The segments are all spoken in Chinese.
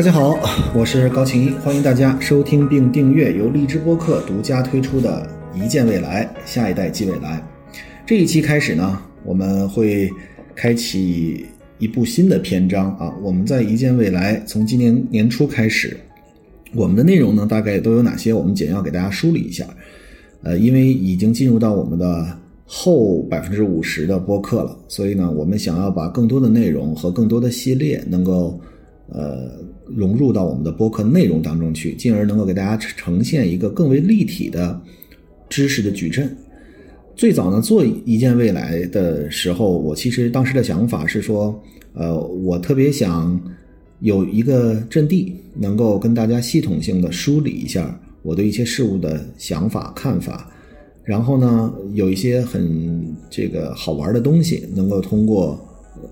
大家好，我是高晴一，欢迎大家收听并订阅由荔枝播客独家推出的《一见未来，下一代即未来》。这一期开始呢，我们会开启一部新的篇章啊。我们在《一见未来》从今年年初开始，我们的内容呢，大概都有哪些？我们简要给大家梳理一下。呃，因为已经进入到我们的后百分之五十的播客了，所以呢，我们想要把更多的内容和更多的系列能够呃。融入到我们的播客内容当中去，进而能够给大家呈现一个更为立体的知识的矩阵。最早呢，做一件未来的时候，我其实当时的想法是说，呃，我特别想有一个阵地，能够跟大家系统性的梳理一下我对一些事物的想法看法，然后呢，有一些很这个好玩的东西，能够通过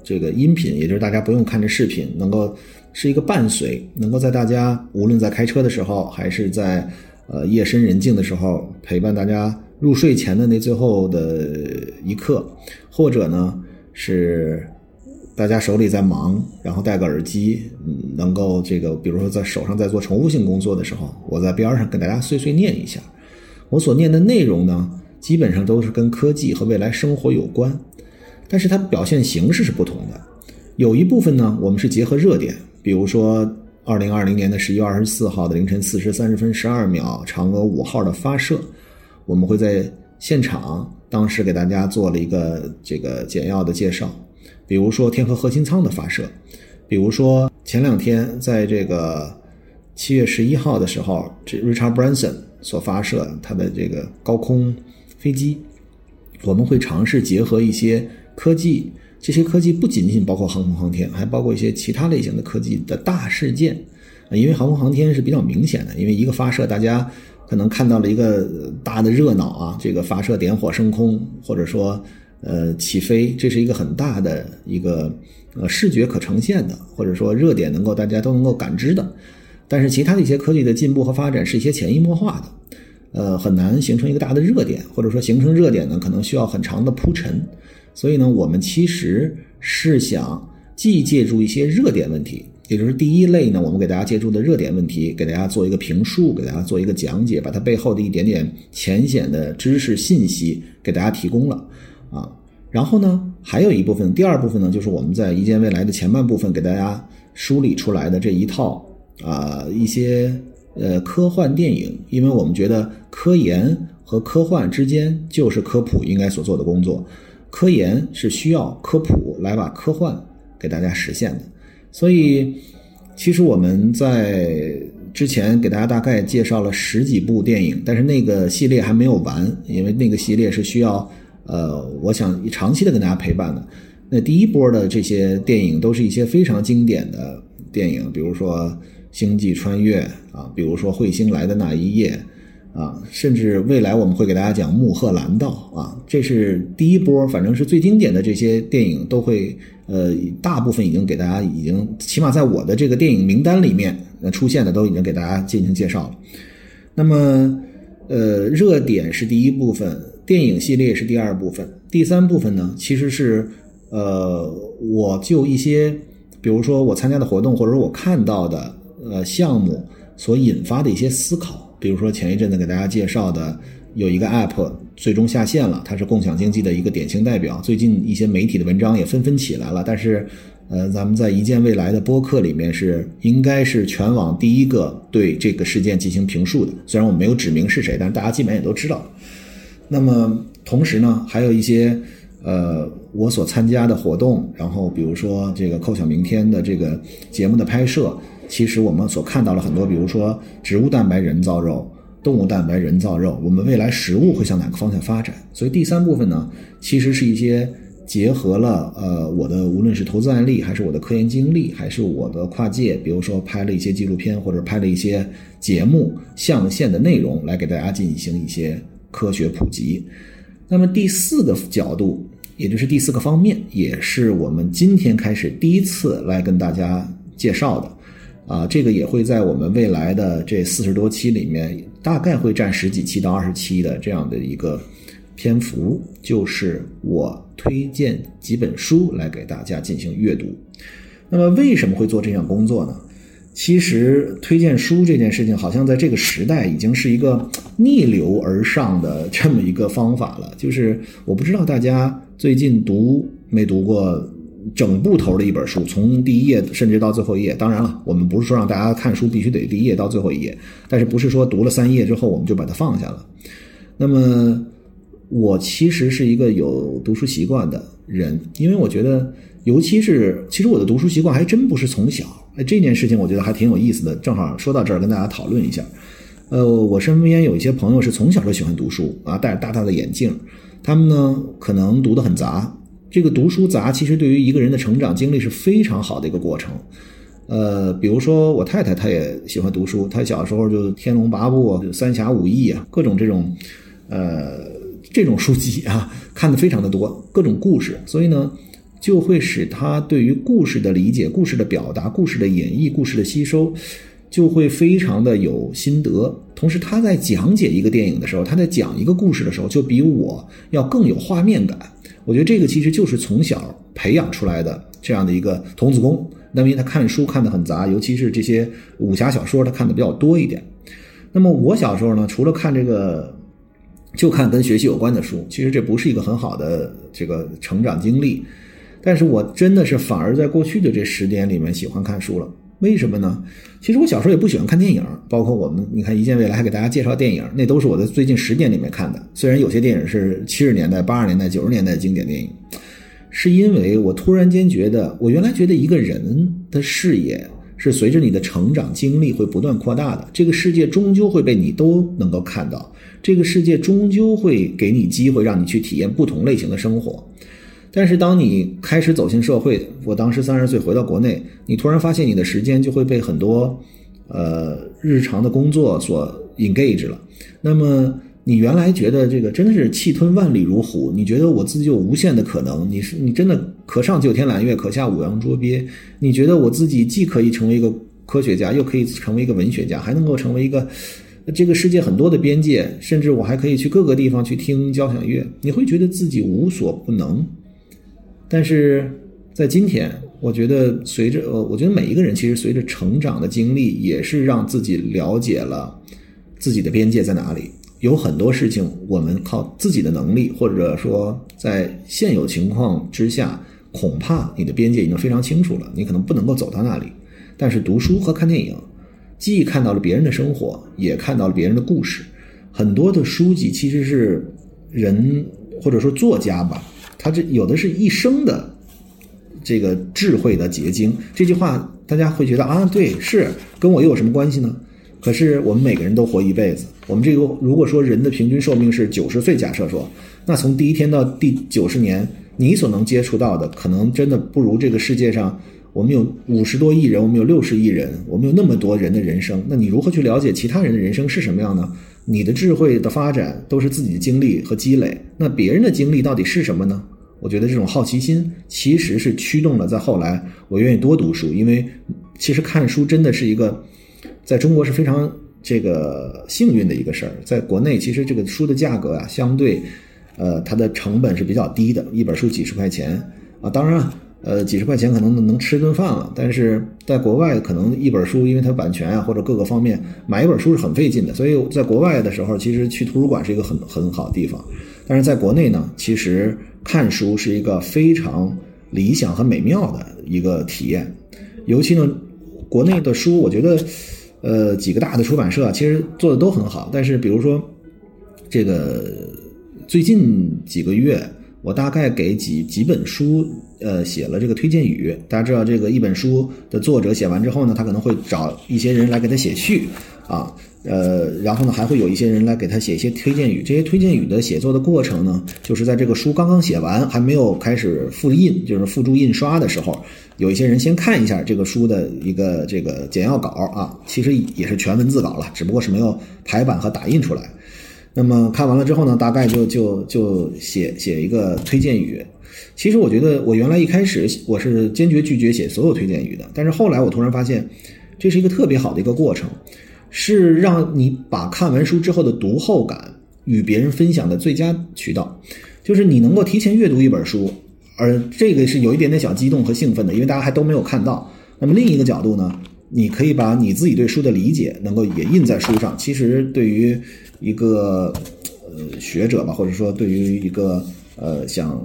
这个音频，也就是大家不用看着视频，能够。是一个伴随，能够在大家无论在开车的时候，还是在呃夜深人静的时候，陪伴大家入睡前的那最后的一刻，或者呢是大家手里在忙，然后戴个耳机，能够这个，比如说在手上在做重复性工作的时候，我在边上跟大家碎碎念一下。我所念的内容呢，基本上都是跟科技和未来生活有关，但是它表现形式是不同的。有一部分呢，我们是结合热点。比如说，二零二零年的十一月二十四号的凌晨四时三十分十二秒，嫦娥五号的发射，我们会在现场当时给大家做了一个这个简要的介绍。比如说天河核心舱的发射，比如说前两天在这个七月十一号的时候，这 Richard Branson 所发射他的这个高空飞机，我们会尝试结合一些科技。这些科技不仅仅包括航空航天，还包括一些其他类型的科技的大事件，啊，因为航空航天是比较明显的，因为一个发射，大家可能看到了一个大的热闹啊，这个发射点火升空，或者说呃起飞，这是一个很大的一个呃视觉可呈现的，或者说热点能够大家都能够感知的。但是其他的一些科技的进步和发展是一些潜移默化的，呃，很难形成一个大的热点，或者说形成热点呢，可能需要很长的铺陈。所以呢，我们其实是想既借助一些热点问题，也就是第一类呢，我们给大家借助的热点问题，给大家做一个评述，给大家做一个讲解，把它背后的一点点浅显的知识信息给大家提供了啊。然后呢，还有一部分，第二部分呢，就是我们在一见未来的前半部分给大家梳理出来的这一套啊一些呃科幻电影，因为我们觉得科研和科幻之间就是科普应该所做的工作。科研是需要科普来把科幻给大家实现的，所以其实我们在之前给大家大概介绍了十几部电影，但是那个系列还没有完，因为那个系列是需要呃，我想长期的跟大家陪伴的。那第一波的这些电影都是一些非常经典的电影，比如说《星际穿越》啊，比如说《彗星来的那一夜》。啊，甚至未来我们会给大家讲《穆赫兰道》啊，这是第一波，反正是最经典的这些电影都会，呃，大部分已经给大家已经，起码在我的这个电影名单里面呃出现的都已经给大家进行介绍了。那么，呃，热点是第一部分，电影系列是第二部分，第三部分呢，其实是呃，我就一些，比如说我参加的活动或者说我看到的呃项目所引发的一些思考。比如说前一阵子给大家介绍的有一个 App 最终下线了，它是共享经济的一个典型代表。最近一些媒体的文章也纷纷起来了，但是，呃，咱们在一见未来的播客里面是应该是全网第一个对这个事件进行评述的。虽然我没有指明是谁，但是大家基本也都知道。那么同时呢，还有一些呃我所参加的活动，然后比如说这个“扣响明天”的这个节目的拍摄。其实我们所看到了很多，比如说植物蛋白人造肉、动物蛋白人造肉，我们未来食物会向哪个方向发展？所以第三部分呢，其实是一些结合了呃我的无论是投资案例，还是我的科研经历，还是我的跨界，比如说拍了一些纪录片或者拍了一些节目象限的内容，来给大家进行一些科学普及。那么第四个角度，也就是第四个方面，也是我们今天开始第一次来跟大家介绍的。啊，这个也会在我们未来的这四十多期里面，大概会占十几期到二十期的这样的一个篇幅，就是我推荐几本书来给大家进行阅读。那么为什么会做这项工作呢？其实推荐书这件事情，好像在这个时代已经是一个逆流而上的这么一个方法了。就是我不知道大家最近读没读过整部头的一本书，从第一页甚至到最后一页。当然了，我们不是说让大家看书必须得第一页到最后一页，但是不是说读了三页之后我们就把它放下了。那么我其实是一个有读书习惯的人，因为我觉得。尤其是，其实我的读书习惯还真不是从小。哎，这件事情我觉得还挺有意思的。正好说到这儿，跟大家讨论一下。呃，我身边有一些朋友是从小就喜欢读书啊，戴着大大的眼镜。他们呢，可能读得很杂。这个读书杂，其实对于一个人的成长经历是非常好的一个过程。呃，比如说我太太，她也喜欢读书。她小时候就《天龙八部》《三侠五义》啊，各种这种，呃，这种书籍啊，看的非常的多，各种故事。所以呢。就会使他对于故事的理解、故事的表达、故事的演绎、故事的吸收，就会非常的有心得。同时，他在讲解一个电影的时候，他在讲一个故事的时候，就比我要更有画面感。我觉得这个其实就是从小培养出来的这样的一个童子功。那么因为，他看书看得很杂，尤其是这些武侠小说，他看的比较多一点。那么，我小时候呢，除了看这个，就看跟学习有关的书，其实这不是一个很好的这个成长经历。但是我真的是反而在过去的这十年里面喜欢看书了，为什么呢？其实我小时候也不喜欢看电影，包括我们，你看一见未来还给大家介绍电影，那都是我在最近十年里面看的。虽然有些电影是七十年代、八十年代、九十年代的经典电影，是因为我突然间觉得，我原来觉得一个人的视野是随着你的成长经历会不断扩大的，这个世界终究会被你都能够看到，这个世界终究会给你机会让你去体验不同类型的生活。但是当你开始走进社会，我当时三十岁回到国内，你突然发现你的时间就会被很多，呃，日常的工作所 engage 了。那么你原来觉得这个真的是气吞万里如虎，你觉得我自己有无限的可能，你是你真的可上九天揽月，可下五洋捉鳖。你觉得我自己既可以成为一个科学家，又可以成为一个文学家，还能够成为一个这个世界很多的边界，甚至我还可以去各个地方去听交响乐。你会觉得自己无所不能。但是在今天，我觉得随着呃，我觉得每一个人其实随着成长的经历，也是让自己了解了自己的边界在哪里。有很多事情，我们靠自己的能力，或者说在现有情况之下，恐怕你的边界已经非常清楚了，你可能不能够走到那里。但是读书和看电影，既看到了别人的生活，也看到了别人的故事。很多的书籍其实是人或者说作家吧。他这有的是一生的这个智慧的结晶。这句话大家会觉得啊，对，是跟我又有什么关系呢？可是我们每个人都活一辈子。我们这个如果说人的平均寿命是九十岁，假设说，那从第一天到第九十年，你所能接触到的，可能真的不如这个世界上我们有五十多亿人，我们有六十亿人，我们有那么多人的人生。那你如何去了解其他人的人生是什么样呢？你的智慧的发展都是自己的经历和积累，那别人的经历到底是什么呢？我觉得这种好奇心其实是驱动了在后来我愿意多读书，因为其实看书真的是一个在中国是非常这个幸运的一个事儿。在国内，其实这个书的价格啊，相对呃它的成本是比较低的，一本书几十块钱啊，当然。呃，几十块钱可能能吃顿饭了，但是在国外可能一本书，因为它版权啊或者各个方面买一本书是很费劲的，所以在国外的时候，其实去图书馆是一个很很好的地方。但是在国内呢，其实看书是一个非常理想和美妙的一个体验。尤其呢，国内的书，我觉得，呃，几个大的出版社其实做的都很好。但是比如说，这个最近几个月。我大概给几几本书，呃，写了这个推荐语。大家知道，这个一本书的作者写完之后呢，他可能会找一些人来给他写序，啊，呃，然后呢，还会有一些人来给他写一些推荐语。这些推荐语的写作的过程呢，就是在这个书刚刚写完，还没有开始复印，就是附注印刷的时候，有一些人先看一下这个书的一个这个简要稿啊，其实也是全文字稿了，只不过是没有排版和打印出来。那么看完了之后呢，大概就就就写写一个推荐语。其实我觉得，我原来一开始我是坚决拒绝写所有推荐语的，但是后来我突然发现，这是一个特别好的一个过程，是让你把看完书之后的读后感与别人分享的最佳渠道。就是你能够提前阅读一本书，而这个是有一点点小激动和兴奋的，因为大家还都没有看到。那么另一个角度呢，你可以把你自己对书的理解能够也印在书上。其实对于一个呃学者吧，或者说对于一个呃想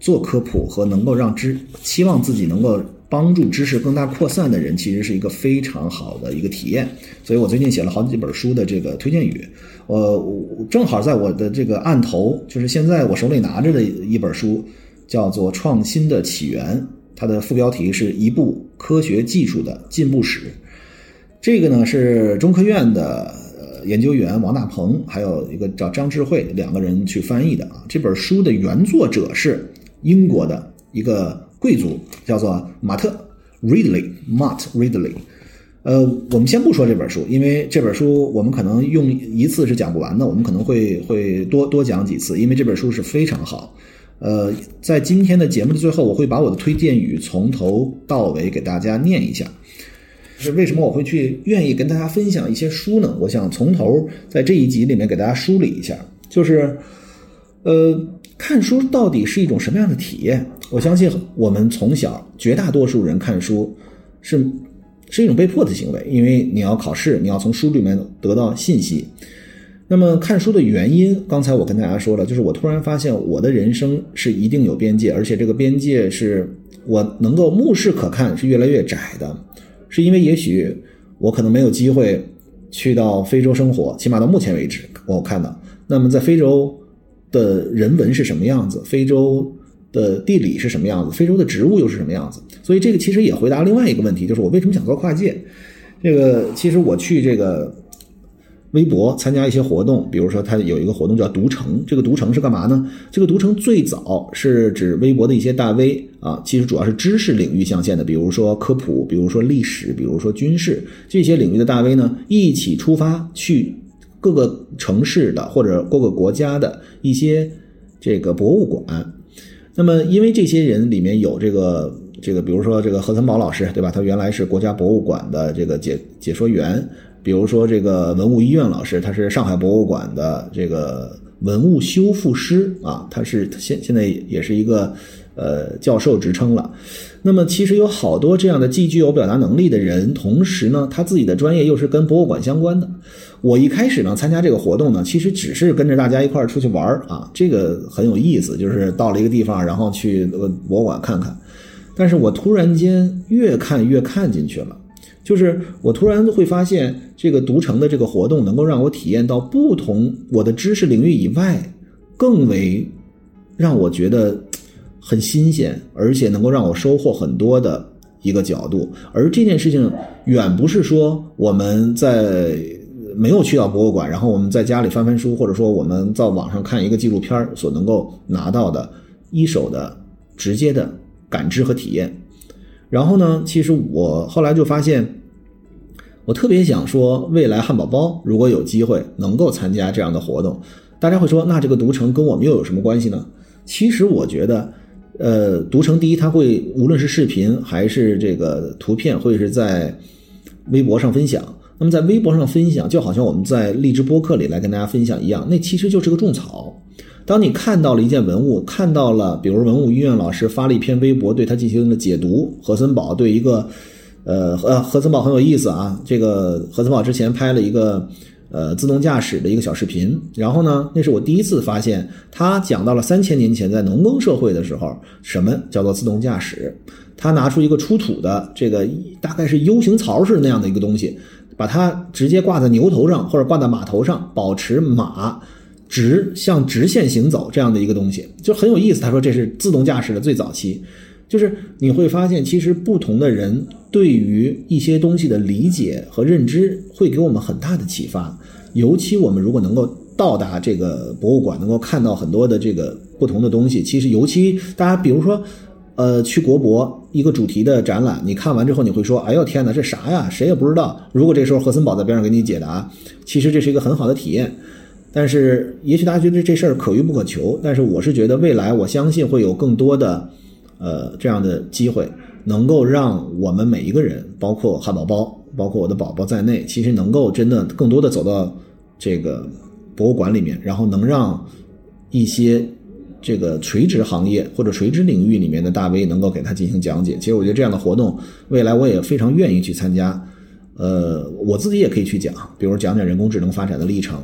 做科普和能够让知期望自己能够帮助知识更大扩散的人，其实是一个非常好的一个体验。所以我最近写了好几本书的这个推荐语，呃我正好在我的这个案头，就是现在我手里拿着的一本书，叫做《创新的起源》。它的副标题是一部科学技术的进步史，这个呢是中科院的呃研究员王大鹏，还有一个叫张智慧两个人去翻译的啊。这本书的原作者是英国的一个贵族，叫做马特 Ridley，Matt Ridley。呃，我们先不说这本书，因为这本书我们可能用一次是讲不完的，我们可能会会多多讲几次，因为这本书是非常好。呃，在今天的节目的最后，我会把我的推荐语从头到尾给大家念一下。是为什么我会去愿意跟大家分享一些书呢？我想从头在这一集里面给大家梳理一下，就是，呃，看书到底是一种什么样的体验？我相信我们从小绝大多数人看书是是一种被迫的行为，因为你要考试，你要从书里面得到信息。那么看书的原因，刚才我跟大家说了，就是我突然发现我的人生是一定有边界，而且这个边界是我能够目视可看，是越来越窄的，是因为也许我可能没有机会去到非洲生活，起码到目前为止我看到。那么在非洲的人文是什么样子？非洲的地理是什么样子？非洲的植物又是什么样子？所以这个其实也回答另外一个问题，就是我为什么想做跨界？这个其实我去这个。微博参加一些活动，比如说它有一个活动叫“读城”，这个“读城”是干嘛呢？这个“读城”最早是指微博的一些大 V 啊，其实主要是知识领域象限的，比如说科普，比如说历史，比如说军事这些领域的大 V 呢，一起出发去各个城市的或者各个国家的一些这个博物馆。那么，因为这些人里面有这个这个，比如说这个何森宝老师，对吧？他原来是国家博物馆的这个解解说员。比如说这个文物医院老师，他是上海博物馆的这个文物修复师啊，他是现现在也是一个呃教授职称了。那么其实有好多这样的既具有表达能力的人，同时呢，他自己的专业又是跟博物馆相关的。我一开始呢参加这个活动呢，其实只是跟着大家一块儿出去玩儿啊，这个很有意思，就是到了一个地方，然后去博物馆看看。但是我突然间越看越看进去了。就是我突然会发现，这个读城的这个活动能够让我体验到不同我的知识领域以外，更为让我觉得很新鲜，而且能够让我收获很多的一个角度。而这件事情远不是说我们在没有去到博物馆，然后我们在家里翻翻书，或者说我们在网上看一个纪录片所能够拿到的一手的直接的感知和体验。然后呢？其实我后来就发现，我特别想说，未来汉堡包如果有机会能够参加这样的活动，大家会说，那这个读城跟我们又有什么关系呢？其实我觉得，呃，读城第一，它会无论是视频还是这个图片，会是在微博上分享。那么在微博上分享，就好像我们在荔枝播客里来跟大家分享一样，那其实就是个种草。当你看到了一件文物，看到了，比如文物医院老师发了一篇微博，对他进行了解读。何森宝对一个，呃，呃，何森宝很有意思啊。这个何森宝之前拍了一个，呃，自动驾驶的一个小视频。然后呢，那是我第一次发现，他讲到了三千年前在农耕社会的时候，什么叫做自动驾驶？他拿出一个出土的这个大概是 U 型槽式那样的一个东西，把它直接挂在牛头上或者挂在马头上，保持马。直向直线行走这样的一个东西就很有意思。他说这是自动驾驶的最早期，就是你会发现，其实不同的人对于一些东西的理解和认知会给我们很大的启发。尤其我们如果能够到达这个博物馆，能够看到很多的这个不同的东西，其实尤其大家比如说，呃，去国博一个主题的展览，你看完之后你会说，哎呦天哪，这啥呀？谁也不知道。如果这时候何森宝在边上给你解答，其实这是一个很好的体验。但是，也许大家觉得这事儿可遇不可求，但是我是觉得未来，我相信会有更多的，呃，这样的机会，能够让我们每一个人，包括汉堡包，包括我的宝宝在内，其实能够真的更多的走到这个博物馆里面，然后能让一些这个垂直行业或者垂直领域里面的大 V 能够给他进行讲解。其实我觉得这样的活动，未来我也非常愿意去参加。呃，我自己也可以去讲，比如讲讲人工智能发展的历程。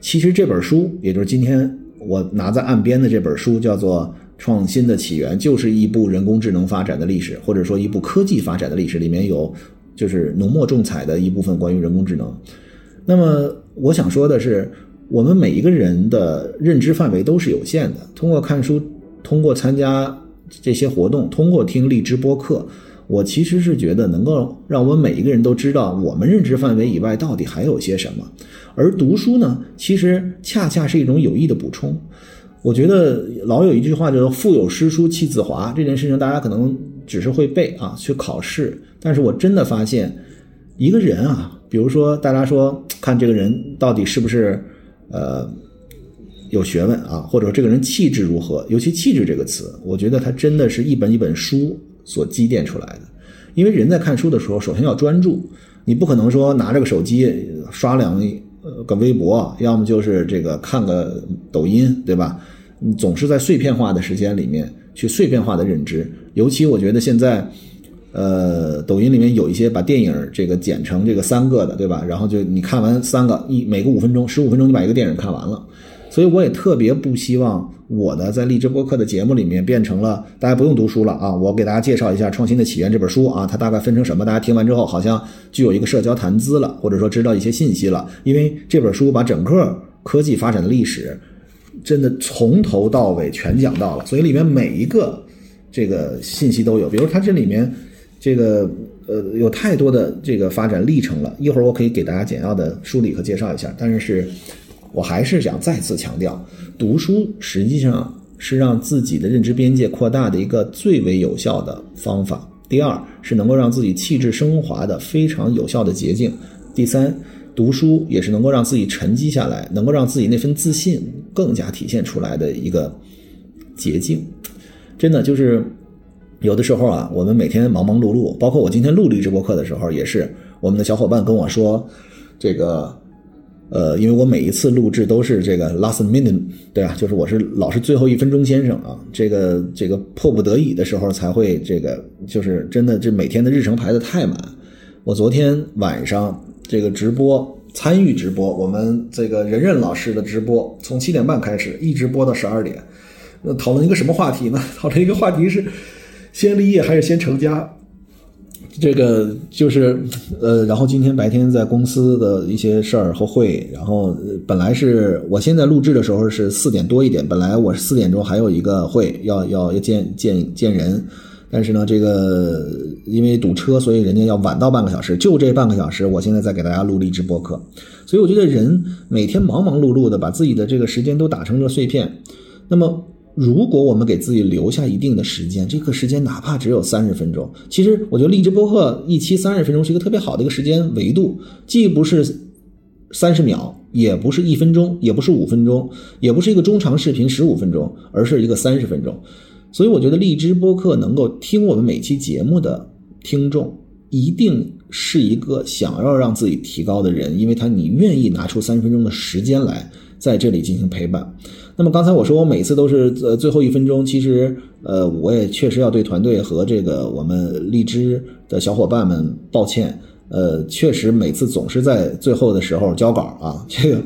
其实这本书，也就是今天我拿在岸边的这本书，叫做《创新的起源》，就是一部人工智能发展的历史，或者说一部科技发展的历史，里面有就是浓墨重彩的一部分关于人工智能。那么我想说的是，我们每一个人的认知范围都是有限的。通过看书，通过参加这些活动，通过听荔枝播客，我其实是觉得能够让我们每一个人都知道，我们认知范围以外到底还有些什么。而读书呢，其实恰恰是一种有益的补充。我觉得老有一句话叫做“腹有诗书气自华”，这件事情大家可能只是会背啊，去考试。但是我真的发现，一个人啊。比如说，大家说看这个人到底是不是呃有学问啊，或者说这个人气质如何？尤其“气质”这个词，我觉得它真的是一本一本书所积淀出来的。因为人在看书的时候，首先要专注，你不可能说拿着个手机刷两个微博，要么就是这个看个抖音，对吧？你总是在碎片化的时间里面去碎片化的认知。尤其我觉得现在。呃，抖音里面有一些把电影这个剪成这个三个的，对吧？然后就你看完三个，一每个五分钟、十五分钟，你把一个电影看完了。所以我也特别不希望我的在励志播客的节目里面变成了大家不用读书了啊！我给大家介绍一下《创新的起源》这本书啊，它大概分成什么？大家听完之后好像具有一个社交谈资了，或者说知道一些信息了。因为这本书把整个科技发展的历史真的从头到尾全讲到了，所以里面每一个这个信息都有。比如它这里面。这个呃有太多的这个发展历程了，一会儿我可以给大家简要的梳理和介绍一下。但是，我还是想再次强调，读书实际上是让自己的认知边界扩大的一个最为有效的方法。第二，是能够让自己气质升华的非常有效的捷径。第三，读书也是能够让自己沉积下来，能够让自己那份自信更加体现出来的一个捷径。真的就是。有的时候啊，我们每天忙忙碌碌，包括我今天录励志播客的时候，也是我们的小伙伴跟我说，这个，呃，因为我每一次录制都是这个 last minute，对啊，就是我是老是最后一分钟先生啊，这个这个迫不得已的时候才会这个，就是真的这每天的日程排的太满。我昨天晚上这个直播参与直播，我们这个任任老师的直播从七点半开始，一直播到十二点，那讨论一个什么话题呢？讨论一个话题是。先立业还是先成家？这个就是，呃，然后今天白天在公司的一些事儿和会，然后本来是我现在录制的时候是四点多一点，本来我是四点钟还有一个会要要要见见见人，但是呢，这个因为堵车，所以人家要晚到半个小时，就这半个小时，我现在在给大家录励志播客，所以我觉得人每天忙忙碌碌的，把自己的这个时间都打成了碎片，那么。如果我们给自己留下一定的时间，这个时间哪怕只有三十分钟，其实我觉得励志播客一期三十分钟是一个特别好的一个时间维度，既不是三十秒，也不是一分钟，也不是五分钟，也不是一个中长视频十五分钟，而是一个三十分钟。所以我觉得荔枝播客能够听我们每期节目的听众，一定是一个想要让自己提高的人，因为他你愿意拿出三十分钟的时间来在这里进行陪伴。那么刚才我说我每次都是呃最后一分钟，其实呃我也确实要对团队和这个我们荔枝的小伙伴们抱歉，呃确实每次总是在最后的时候交稿啊，这个，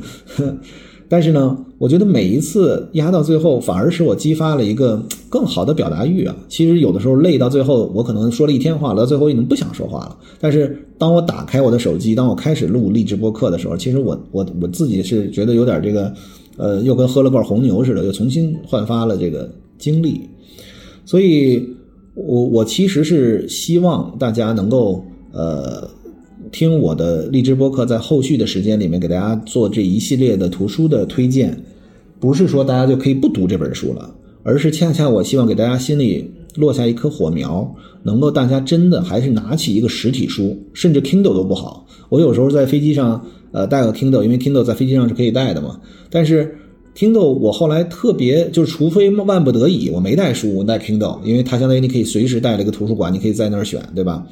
但是呢，我觉得每一次压到最后，反而使我激发了一个更好的表达欲啊。其实有的时候累到最后，我可能说了一天话了，到最后已经不想说话了。但是当我打开我的手机，当我开始录励志播客的时候，其实我我我自己是觉得有点这个。呃，又跟喝了罐红牛似的，又重新焕发了这个精力，所以，我我其实是希望大家能够呃听我的荔枝播客，在后续的时间里面给大家做这一系列的图书的推荐，不是说大家就可以不读这本书了，而是恰恰我希望给大家心里落下一颗火苗，能够大家真的还是拿起一个实体书，甚至 Kindle 都不好，我有时候在飞机上。呃，带个 Kindle，因为 Kindle 在飞机上是可以带的嘛。但是 Kindle 我后来特别就是，除非万不得已，我没带书，我带 Kindle，因为它相当于你可以随时带了一个图书馆，你可以在那儿选，对吧？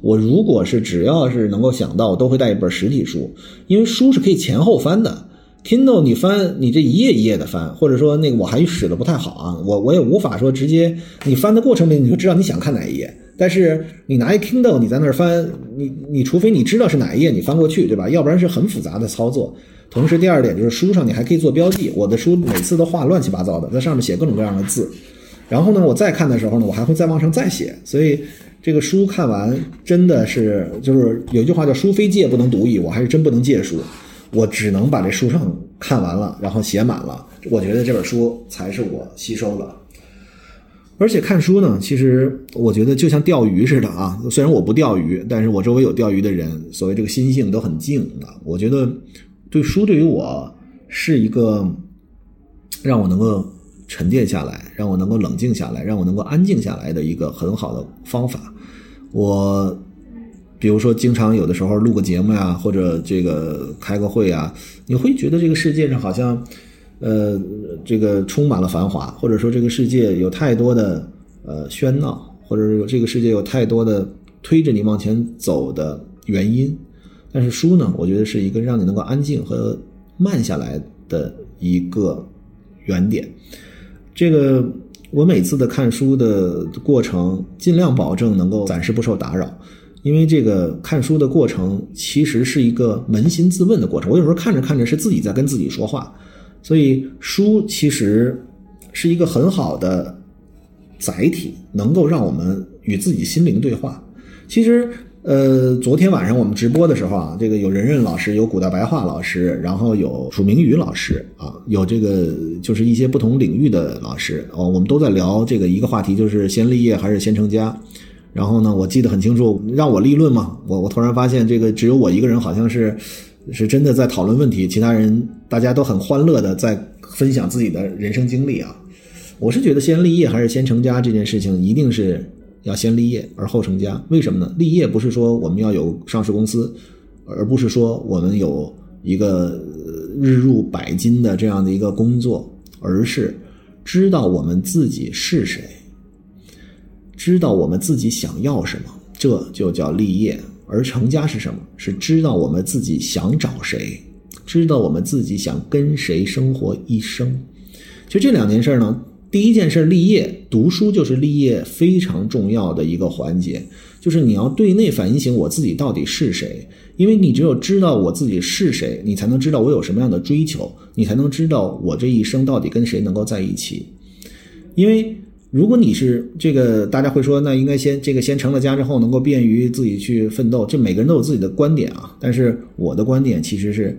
我如果是只要是能够想到，我都会带一本实体书，因为书是可以前后翻的。Kindle 你翻，你这一页一页的翻，或者说那个我还使的不太好啊，我我也无法说直接你翻的过程里你就知道你想看哪一页。但是你拿一 Kindle 你在那儿翻，你你除非你知道是哪一页你翻过去，对吧？要不然是很复杂的操作。同时，第二点就是书上你还可以做标记，我的书每次都画乱七八糟的，在上面写各种各样的字。然后呢，我再看的时候呢，我还会再往上再写。所以这个书看完真的是就是有句话叫“书非借不能读矣”，我还是真不能借书。我只能把这书上看完了，然后写满了，我觉得这本书才是我吸收了。而且看书呢，其实我觉得就像钓鱼似的啊。虽然我不钓鱼，但是我周围有钓鱼的人，所谓这个心性都很静啊。我觉得对书对于我是一个让我能够沉淀下来，让我能够冷静下来，让我能够安静下来的一个很好的方法。我。比如说，经常有的时候录个节目呀，或者这个开个会啊，你会觉得这个世界上好像，呃，这个充满了繁华，或者说这个世界有太多的呃喧闹，或者是这个世界有太多的推着你往前走的原因。但是书呢，我觉得是一个让你能够安静和慢下来的一个原点。这个我每次的看书的过程，尽量保证能够暂时不受打扰。因为这个看书的过程其实是一个扪心自问的过程，我有时候看着看着是自己在跟自己说话，所以书其实是一个很好的载体，能够让我们与自己心灵对话。其实，呃，昨天晚上我们直播的时候啊，这个有任任老师，有古代白话老师，然后有楚明宇老师啊，有这个就是一些不同领域的老师哦，我们都在聊这个一个话题，就是先立业还是先成家。然后呢，我记得很清楚，让我立论嘛。我我突然发现，这个只有我一个人好像是，是真的在讨论问题，其他人大家都很欢乐的在分享自己的人生经历啊。我是觉得先立业还是先成家这件事情，一定是要先立业而后成家。为什么呢？立业不是说我们要有上市公司，而不是说我们有一个日入百金的这样的一个工作，而是知道我们自己是谁。知道我们自己想要什么，这就叫立业；而成家是什么？是知道我们自己想找谁，知道我们自己想跟谁生活一生。就这两件事呢，第一件事立业，读书就是立业非常重要的一个环节，就是你要对内反省我自己到底是谁，因为你只有知道我自己是谁，你才能知道我有什么样的追求，你才能知道我这一生到底跟谁能够在一起，因为。如果你是这个，大家会说，那应该先这个先成了家之后，能够便于自己去奋斗。这每个人都有自己的观点啊。但是我的观点其实是，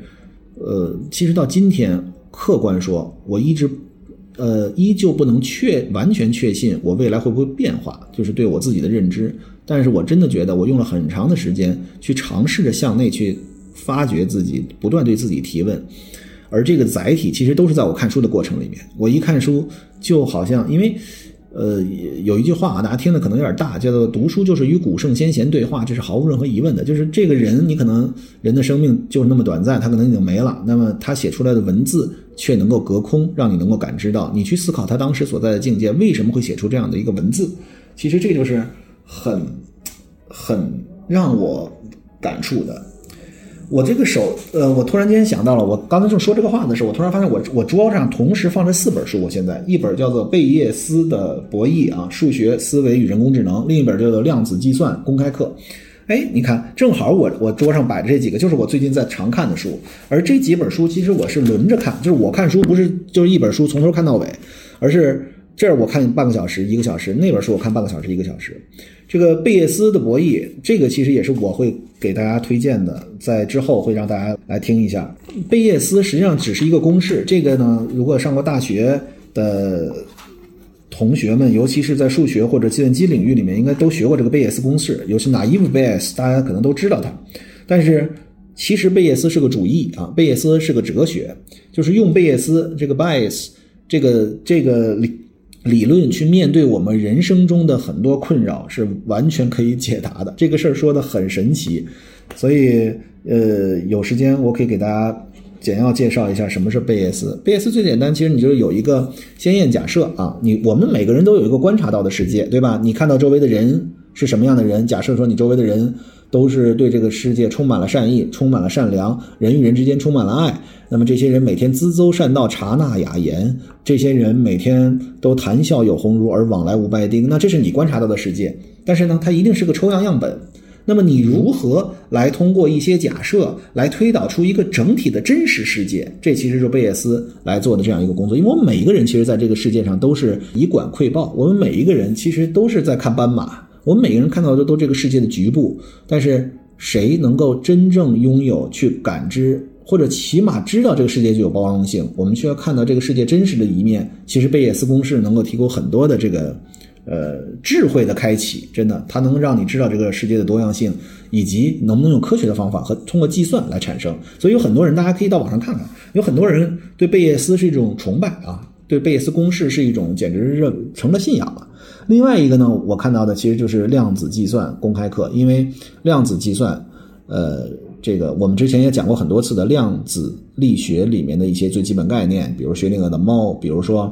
呃，其实到今天，客观说，我一直，呃，依旧不能确完全确信我未来会不会变化，就是对我自己的认知。但是我真的觉得，我用了很长的时间去尝试着向内去发掘自己，不断对自己提问。而这个载体其实都是在我看书的过程里面。我一看书，就好像因为。呃，有一句话啊，大家听的可能有点大，叫做“读书就是与古圣先贤对话”，这是毫无任何疑问的。就是这个人，你可能人的生命就是那么短暂，他可能已经没了，那么他写出来的文字却能够隔空，让你能够感知到，你去思考他当时所在的境界为什么会写出这样的一个文字。其实这就是很很让我感触的。我这个手，呃，我突然间想到了，我刚才正说这个话的时候，我突然发现我我桌上同时放着四本书。我现在一本叫做贝叶斯的博弈啊，数学思维与人工智能，另一本叫做量子计算公开课。哎，你看，正好我我桌上摆着这几个，就是我最近在常看的书。而这几本书其实我是轮着看，就是我看书不是就是一本书从头看到尾，而是这儿我看半个小时一个小时，那本书我看半个小时一个小时。这个贝叶斯的博弈，这个其实也是我会给大家推荐的，在之后会让大家来听一下。贝叶斯实际上只是一个公式，这个呢，如果上过大学的同学们，尤其是在数学或者计算机领域里面，应该都学过这个贝叶斯公式。尤其 naive Bayes，大家可能都知道它。但是其实贝叶斯是个主义啊，贝叶斯是个哲学，就是用贝叶斯这个 bias，这个这个。理论去面对我们人生中的很多困扰是完全可以解答的。这个事儿说的很神奇，所以呃，有时间我可以给大家简要介绍一下什么是贝叶斯。贝叶斯最简单，其实你就是有一个先验假设啊，你我们每个人都有一个观察到的世界，对吧？你看到周围的人。是什么样的人？假设说你周围的人都是对这个世界充满了善意，充满了善良，人与人之间充满了爱，那么这些人每天咨诹善道，察纳雅言，这些人每天都谈笑有鸿儒，而往来无败丁，那这是你观察到的世界。但是呢，它一定是个抽样样本。那么你如何来通过一些假设来推导出一个整体的真实世界？这其实是贝叶斯来做的这样一个工作。因为我们每一个人其实在这个世界上都是以管窥豹，我们每一个人其实都是在看斑马，我们每个人看到的都这个世界的局部。但是谁能够真正拥有去感知，或者起码知道这个世界具有包容性？我们需要看到这个世界真实的一面。其实贝叶斯公式能够提供很多的这个。呃，智慧的开启，真的，它能让你知道这个世界的多样性，以及能不能用科学的方法和通过计算来产生。所以有很多人，大家可以到网上看看，有很多人对贝叶斯是一种崇拜啊，对贝叶斯公式是一种简直是成了信仰了。另外一个呢，我看到的其实就是量子计算公开课，因为量子计算，呃，这个我们之前也讲过很多次的量子力学里面的一些最基本概念，比如薛定谔的猫，比如说。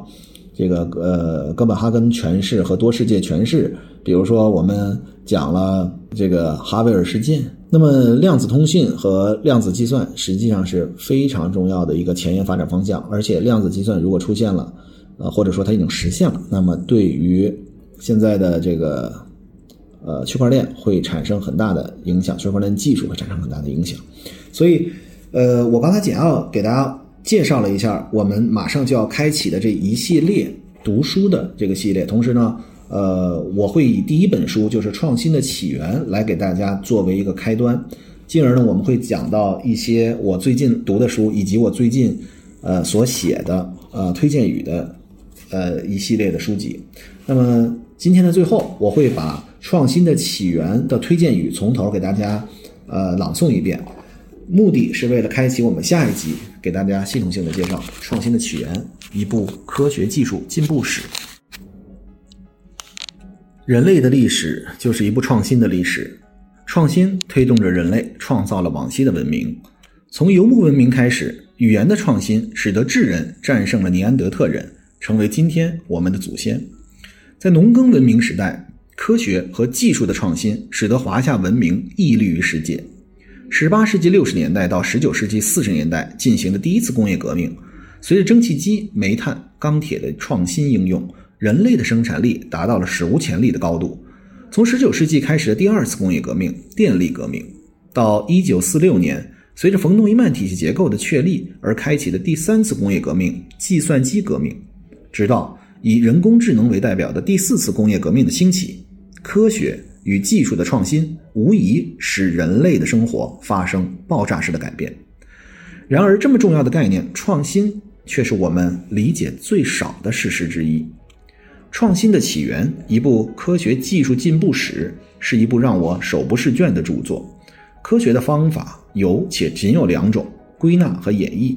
这个呃，哥本哈根诠释和多世界诠释，比如说我们讲了这个哈维尔事件，那么量子通信和量子计算实际上是非常重要的一个前沿发展方向，而且量子计算如果出现了，呃，或者说它已经实现了，那么对于现在的这个呃区块链会产生很大的影响，区块链技术会产生很大的影响，所以呃，我刚才简要给大家。介绍了一下我们马上就要开启的这一系列读书的这个系列，同时呢，呃，我会以第一本书就是《创新的起源》来给大家作为一个开端，进而呢，我们会讲到一些我最近读的书，以及我最近呃所写的呃推荐语的呃一系列的书籍。那么今天的最后，我会把《创新的起源》的推荐语从头给大家呃朗诵一遍。目的是为了开启我们下一集，给大家系统性的介绍《创新的起源》一部科学技术进步史。人类的历史就是一部创新的历史，创新推动着人类创造了往昔的文明。从游牧文明开始，语言的创新使得智人战胜了尼安德特人，成为今天我们的祖先。在农耕文明时代，科学和技术的创新使得华夏文明屹立于世界。十八世纪六十年代到十九世纪四十年代进行的第一次工业革命，随着蒸汽机、煤炭、钢铁的创新应用，人类的生产力达到了史无前例的高度。从十九世纪开始的第二次工业革命——电力革命，到一九四六年随着冯诺依曼体系结构的确立而开启的第三次工业革命——计算机革命，直到以人工智能为代表的第四次工业革命的兴起，科学。与技术的创新无疑使人类的生活发生爆炸式的改变。然而，这么重要的概念“创新”却是我们理解最少的事实之一。《创新的起源》一部科学技术进步史，是一部让我手不释卷的著作。科学的方法有且仅有两种：归纳和演绎。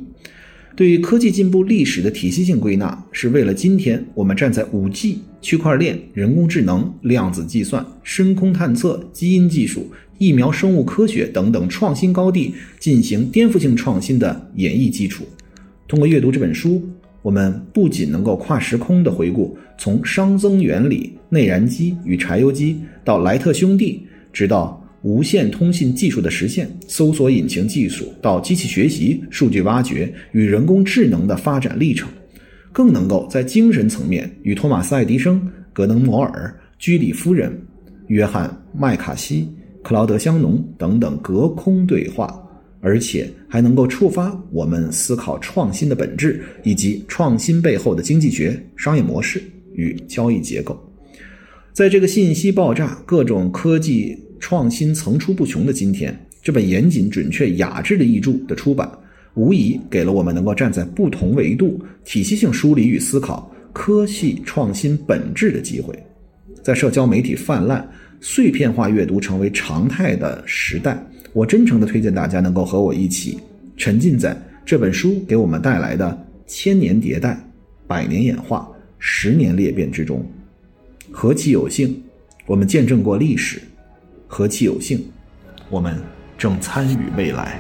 对于科技进步历史的体系性归纳，是为了今天我们站在五 G、区块链、人工智能、量子计算、深空探测、基因技术、疫苗生物科学等等创新高地进行颠覆性创新的演绎基础。通过阅读这本书，我们不仅能够跨时空的回顾从熵增原理、内燃机与柴油机到莱特兄弟，直到。无线通信技术的实现，搜索引擎技术到机器学习、数据挖掘与人工智能的发展历程，更能够在精神层面与托马斯·爱迪生、格能·摩尔、居里夫人、约翰·麦卡锡、克劳德·香农等等隔空对话，而且还能够触发我们思考创新的本质以及创新背后的经济学、商业模式与交易结构。在这个信息爆炸、各种科技。创新层出不穷的今天，这本严谨、准确、雅致的译著的出版，无疑给了我们能够站在不同维度、体系性梳理与思考科技创新本质的机会。在社交媒体泛滥、碎片化阅读成为常态的时代，我真诚地推荐大家能够和我一起沉浸在这本书给我们带来的千年迭代、百年演化、十年裂变之中。何其有幸，我们见证过历史。何其有幸，我们正参与未来。